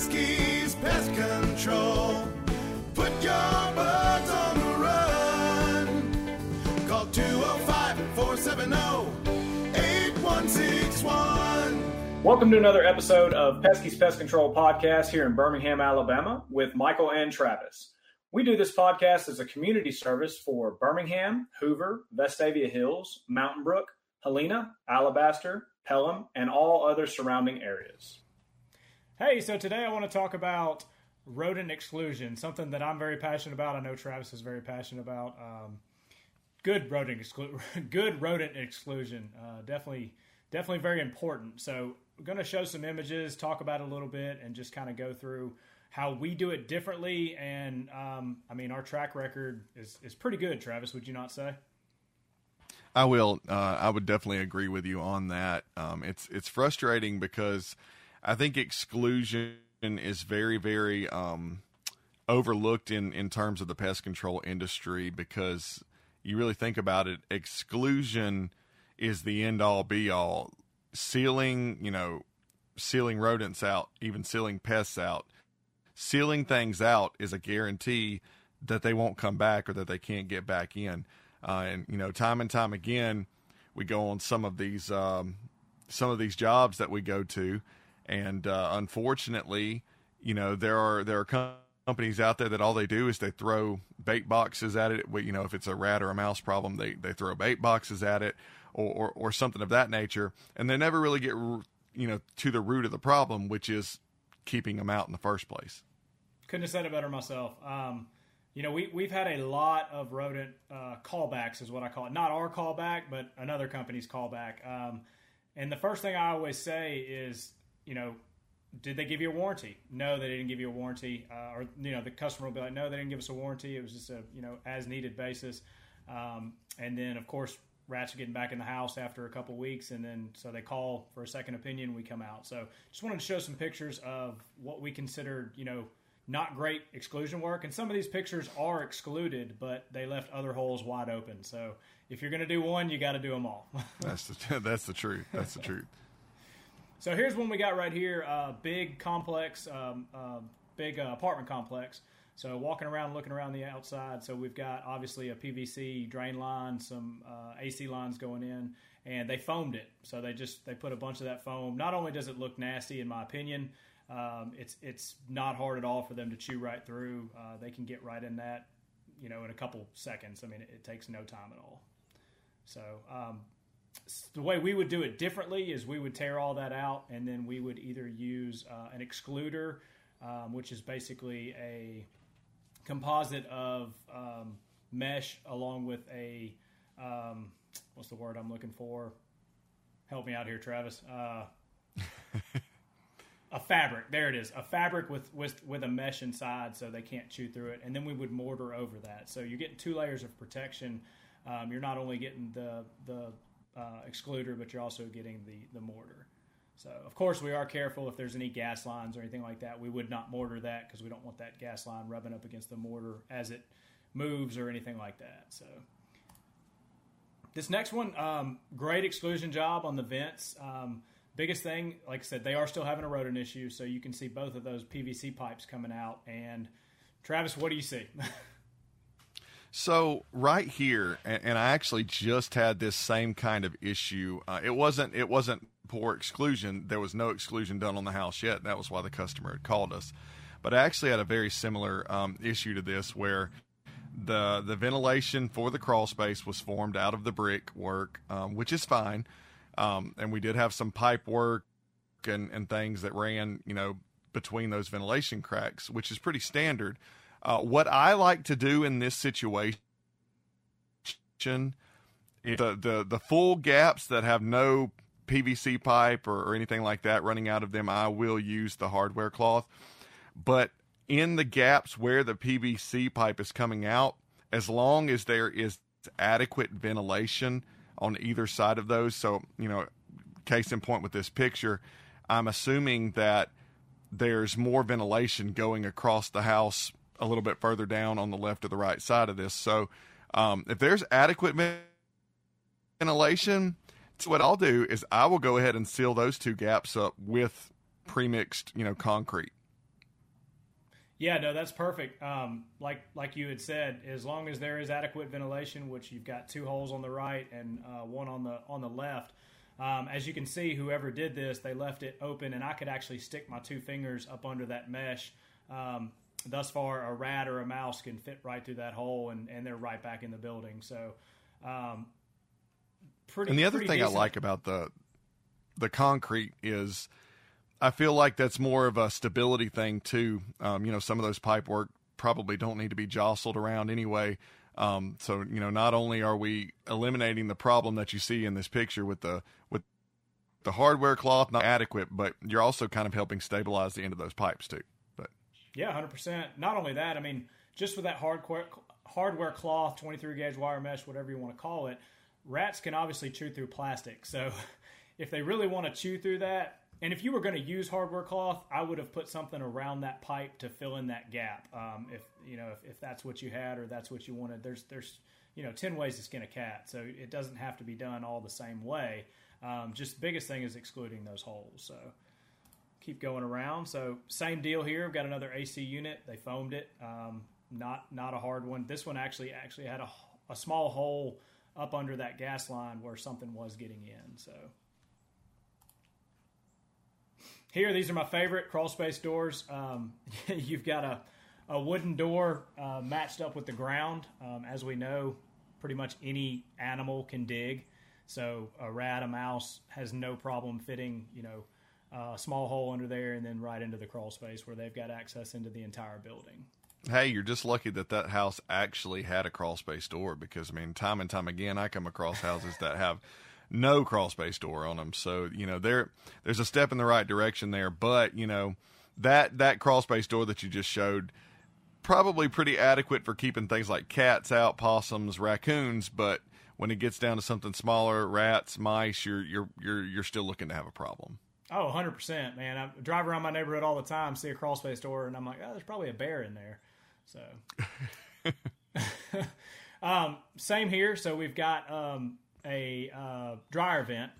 Pesky's Pest Control. Put your on the run. Call 205 470 8161. Welcome to another episode of Pesky's Pest Control Podcast here in Birmingham, Alabama, with Michael and Travis. We do this podcast as a community service for Birmingham, Hoover, Vestavia Hills, Mountain Brook, Helena, Alabaster, Pelham, and all other surrounding areas. Hey, so today I want to talk about rodent exclusion, something that I'm very passionate about. I know Travis is very passionate about. Um, good rodent exclu- good rodent exclusion, uh, definitely, definitely very important. So we're going to show some images, talk about it a little bit, and just kind of go through how we do it differently. And um, I mean, our track record is is pretty good. Travis, would you not say? I will. Uh, I would definitely agree with you on that. Um, it's it's frustrating because I think exclusion is very very um, overlooked in in terms of the pest control industry because you really think about it, exclusion is the end all be all. Sealing, you know, sealing rodents out, even sealing pests out, sealing things out is a guarantee that they won't come back or that they can't get back in. Uh, and you know, time and time again, we go on some of these um, some of these jobs that we go to, and uh, unfortunately, you know, there are there are com- companies out there that all they do is they throw bait boxes at it. You know, if it's a rat or a mouse problem, they they throw bait boxes at it, or or, or something of that nature, and they never really get you know to the root of the problem, which is keeping them out in the first place. Couldn't have said it better myself. Um, you know, we, we've had a lot of rodent uh, callbacks, is what I call it. Not our callback, but another company's callback. Um, and the first thing I always say is, you know, did they give you a warranty? No, they didn't give you a warranty. Uh, or, you know, the customer will be like, no, they didn't give us a warranty. It was just a, you know, as needed basis. Um, and then, of course, rats are getting back in the house after a couple weeks. And then, so they call for a second opinion. We come out. So just wanted to show some pictures of what we considered, you know, not great exclusion work. And some of these pictures are excluded, but they left other holes wide open. So if you're going to do one, you got to do them all. that's the that's the truth. That's the truth. So here's one we got right here: uh, big complex, um, uh, big uh, apartment complex. So walking around, looking around the outside. So we've got obviously a PVC drain line, some uh, AC lines going in, and they foamed it. So they just they put a bunch of that foam. Not only does it look nasty, in my opinion um, it's it's not hard at all for them to chew right through. Uh, they can get right in that, you know, in a couple seconds. I mean, it, it takes no time at all. So um, the way we would do it differently is we would tear all that out, and then we would either use uh, an excluder, um, which is basically a composite of um, mesh along with a um, what's the word I'm looking for? Help me out here, Travis. Uh, a fabric. There it is. A fabric with, with with a mesh inside, so they can't chew through it. And then we would mortar over that. So you're getting two layers of protection. Um, you're not only getting the the uh, excluder, but you're also getting the the mortar. So of course we are careful if there's any gas lines or anything like that. We would not mortar that because we don't want that gas line rubbing up against the mortar as it moves or anything like that. So this next one, um, great exclusion job on the vents. Um, biggest thing, like I said, they are still having a rodent issue, so you can see both of those PVC pipes coming out. And Travis, what do you see? so right here, and, and, I actually just had this same kind of issue. Uh, it wasn't it wasn't poor exclusion. There was no exclusion done on the house yet. That was why the customer had called us. But I actually had a very similar um, issue to this where the the ventilation for the crawl space was formed out of the brick work, um, which is fine. Um, and we did have some pipe work and, and things that ran, you know, between those ventilation cracks, which is pretty standard. Uh, what I like to do in this situation the, the, the full gaps that have no PVC pipe or, or anything like that running out of them, I will use the hardware cloth. But in the gaps where the PVC pipe is coming out, as long as there is adequate ventilation, on either side of those. So, you know, case in point with this picture, I'm assuming that there's more ventilation going across the house a little bit further down on the left or the right side of this. So, um, if there's adequate ventilation, so what I'll do is I will go ahead and seal those two gaps up with premixed, you know, concrete. Yeah, no, that's perfect. Um, like like you had said, as long as there is adequate ventilation, which you've got two holes on the right and uh, one on the on the left. Um, as you can see, whoever did this, they left it open, and I could actually stick my two fingers up under that mesh. Um, thus far, a rat or a mouse can fit right through that hole, and, and they're right back in the building. So, um, pretty. And the other thing decent. I like about the the concrete is I feel like that's more of a stability thing too. Um, you know, some of those pipe work probably don't need to be jostled around anyway. Um, so you know, not only are we eliminating the problem that you see in this picture with the with the hardware cloth not adequate, but you're also kind of helping stabilize the end of those pipes too. Yeah, hundred percent. Not only that, I mean, just with that hardware hardware cloth, twenty three gauge wire mesh, whatever you want to call it, rats can obviously chew through plastic. So if they really want to chew through that, and if you were going to use hardware cloth, I would have put something around that pipe to fill in that gap. Um, if you know if, if that's what you had or that's what you wanted, there's there's you know ten ways to skin a cat, so it doesn't have to be done all the same way. Um, just biggest thing is excluding those holes. So keep going around. So same deal here. We've got another AC unit. They foamed it. Um, not not a hard one. This one actually actually had a, a small hole up under that gas line where something was getting in. So here, these are my favorite crawl space doors. Um, you've got a a wooden door uh, matched up with the ground. Um, as we know, pretty much any animal can dig. So a rat, a mouse has no problem fitting, you know, Uh, a small hole under there and then right into the crawl space where they've got access into the entire building. hey, you're just lucky that that house actually had a crawl space door because I mean, time and time again, I come across houses that have no crawl space door on them. So you know, there there's a step in the right direction there. But you know, that that crawl space door that you just showed probably pretty adequate for keeping things like cats out, possums, raccoons, but when it gets down to something smaller, rats, mice, you're you're you're you're still looking to have a problem. Oh, 100%, man. I drive around my neighborhood all the time, see a crawl space door, and I'm like, oh, there's probably a bear in there. So, um, same here. So we've got um, a uh, dryer vent,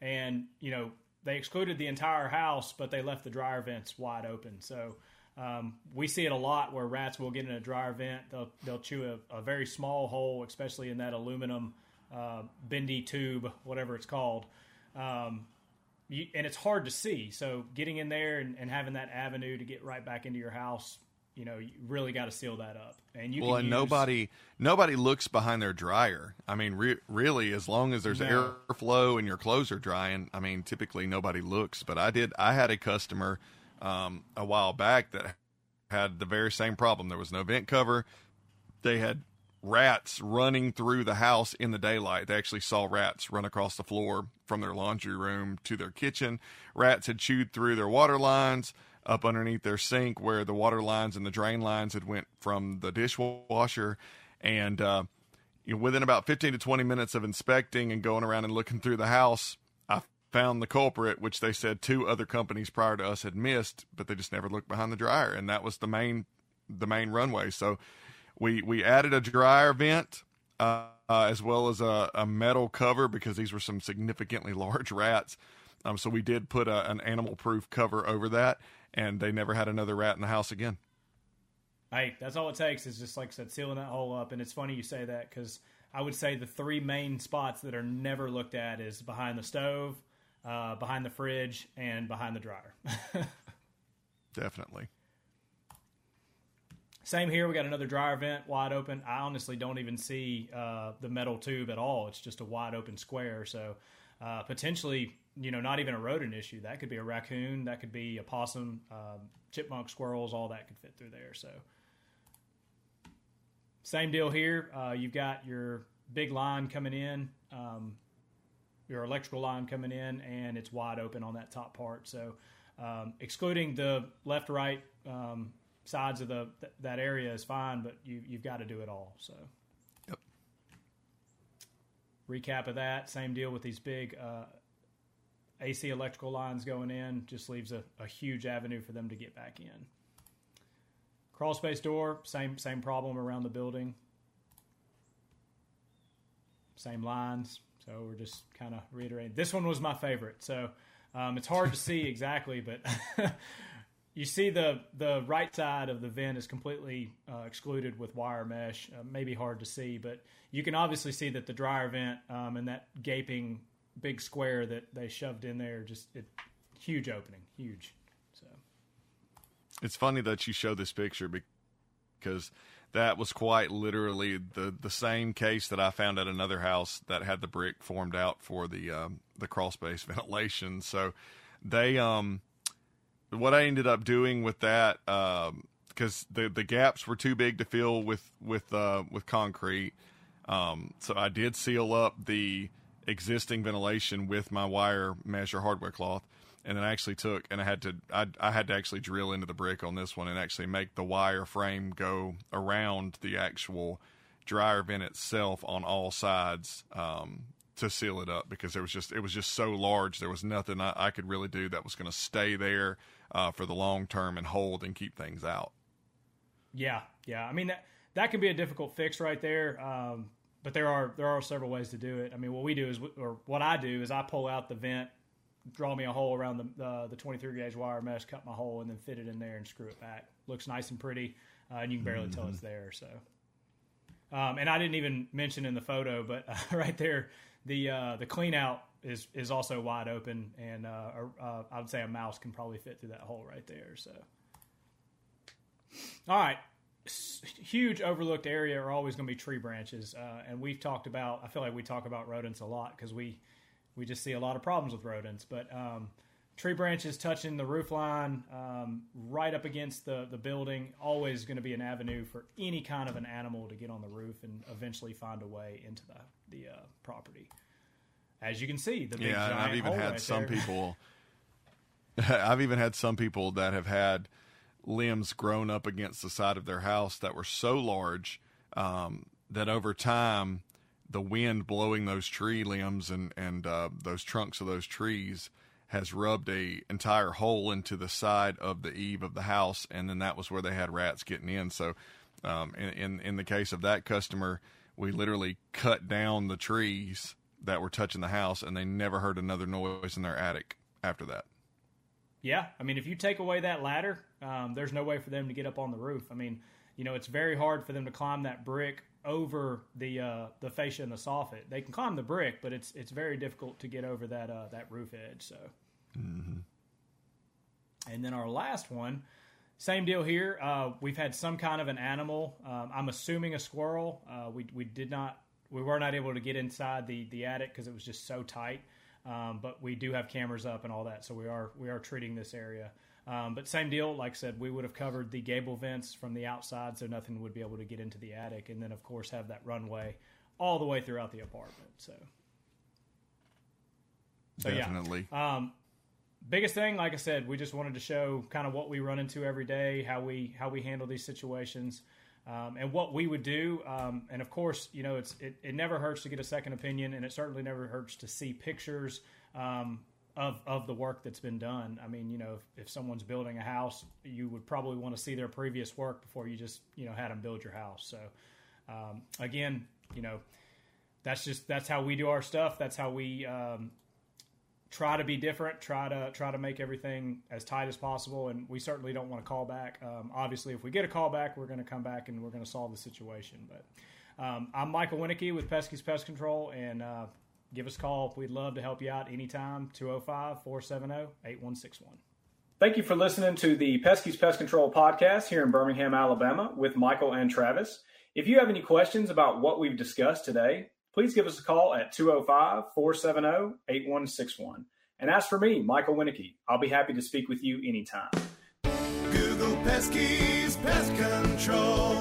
and, you know, they excluded the entire house, but they left the dryer vents wide open. So, um, we see it a lot where rats will get in a dryer vent. They'll they'll chew a, a very small hole, especially in that aluminum uh, bendy tube, whatever it's called. Um, you, and it's hard to see. So getting in there and, and having that avenue to get right back into your house, you know, you really got to seal that up. And you well, and use, nobody nobody looks behind their dryer. I mean, re- really, as long as there's No. airflow and your clothes are drying, I mean, typically nobody looks. But I did. I had a customer um, a while back that had the very same problem. There was no vent cover. They had rats running through the house in the daylight. They actually saw rats run across the floor from their laundry room to their kitchen. Rats had chewed through their water lines up underneath their sink where the water lines and the drain lines had went from the dishwasher and uh, you know, within about 15 to 20 minutes of inspecting and going around and looking through the house i found the culprit which they said two other companies prior to us had missed but they just never looked behind the dryer and that was the main the main runway so we we added a dryer vent uh, uh, as well as a, a metal cover because these were some significantly large rats um, so we did put a, an animal proof cover over that and they never had another rat in the house again Hey, that's all it takes is just like I said, sealing that hole up. And it's funny you say that because I would say the three main spots that are never looked at is behind the stove, uh, behind the fridge, and behind the dryer. definitely Same here. We got another dryer vent wide open. I honestly don't even see uh, the metal tube at all. It's just a wide open square. So uh, potentially, you know, not even a rodent issue. That could be a raccoon. That could be a possum, um, chipmunk, squirrels. All that could fit through there. So same deal here. Uh, you've got your big line coming in. Um, your electrical line coming in, and it's wide open on that top part. So, um, excluding the left right um, sides of the th- that area is fine, but you you've got to do it all. So, Yep. recap of that. Same deal with these big uh, AC electrical lines going in. Just leaves a, a huge avenue for them to get back in. Crawl space door. Same same problem around the building. Same lines. So we're just kind of reiterating. This one was my favorite. So um, it's hard to see exactly, but you see the the right side of the vent is completely uh, excluded with wire mesh. Uh, maybe hard to see, but you can obviously see that the dryer vent um, and that gaping big square that they shoved in there just it, huge opening, huge. So it's funny that you show this picture because that was quite literally the the same case that I found at another house that had the brick formed out for the um, the crawl space ventilation. So they um what I ended up doing with that because um, the the gaps were too big to fill with with uh, with concrete. Um, so I did seal up the existing ventilation with my wire mesh or hardware cloth and then I actually took and I had to I, I had to actually drill into the brick on this one and actually make the wire frame go around the actual dryer vent itself on all sides um, to seal it up because there was just it was just so large there was nothing I, I could really do that was going to stay there uh, for the long term and hold and keep things out. Yeah, yeah. I mean that that can be a difficult fix right there. Um, but there are there are several ways to do it. I mean, what we do is, or what I do is, I pull out the vent draw me a hole around the uh, the 23 gauge wire mesh, cut my hole, and then fit it in there and screw it back. Looks nice and pretty, uh, and you can barely mm-hmm. tell it's there. So, um, and I didn't even mention in the photo, but uh, right there, the uh, the clean out is is also wide open, and uh, uh, I would say a mouse can probably fit through that hole right there. So, all right. Huge overlooked area are always going to be tree branches, and we've talked about. I feel like we talk about rodents a lot because we we just see a lot of problems with rodents. But um, tree branches touching the roof line, um, right up against the, the building, always going to be an avenue for any kind of an animal to get on the roof and eventually find a way into the the uh, property. As you can see, the big yeah, giant I've even had right some there. people. I've even had some people that have had limbs grown up against the side of their house that were so large um, that over time the wind blowing those tree limbs and and uh, those trunks of those trees has rubbed a entire hole into the side of the eave of the house, and then that was where they had rats getting in. So, um, in, in in the case of that customer, we literally cut down the trees that were touching the house, and they never heard another noise in their attic after that. Yeah, I mean, if you take away that ladder, um, there's no way for them to get up on the roof. I mean, you know, it's very hard for them to climb that brick over the uh, the fascia and the soffit. They can climb the brick, but it's it's very difficult to get over that uh, that roof edge. So, mm-hmm. and then our last one, same deal here. Uh, we've had some kind of an animal. Um, I'm assuming a squirrel. Uh, we we did not we were not able to get inside the the attic because it was just so tight. Um, but we do have cameras up and all that, so we are we are treating this area. Um, but same deal, like I said, we would have covered the gable vents from the outside, so nothing would be able to get into the attic, and then of course have that runway all the way throughout the apartment. So, so definitely. Yeah. Um, biggest thing, like I said, we just wanted to show kind of what we run into every day, how we how we handle these situations. Um, and what we would do. Um, and of course, you know, it's it, it, never hurts to get a second opinion, and it certainly never hurts to see pictures um, of of the work that's been done. I mean, you know, if, if someone's building a house, you would probably want to see their previous work before you just you know had them build your house. So um, again, you know, that's just that's how we do our stuff. That's how we um, try to be different. Try to try to make everything as tight as possible. And we certainly don't want to call back. Um, obviously, if we get a call back, we're going to come back and we're going to solve the situation. But um, I'm Michael Winnicky with Pesky's Pest Control, and uh, give us a call. We'd love to help you out anytime. 205 470 8161. Thank you for listening to the Pesky's Pest Control podcast here in Birmingham, Alabama with Michael and Travis. If you have any questions about what we've discussed today, please give us a call at 205 470 8161. And as for me, Michael Winnicky, I'll be happy to speak with you anytime. Google Pesky's Pest Control.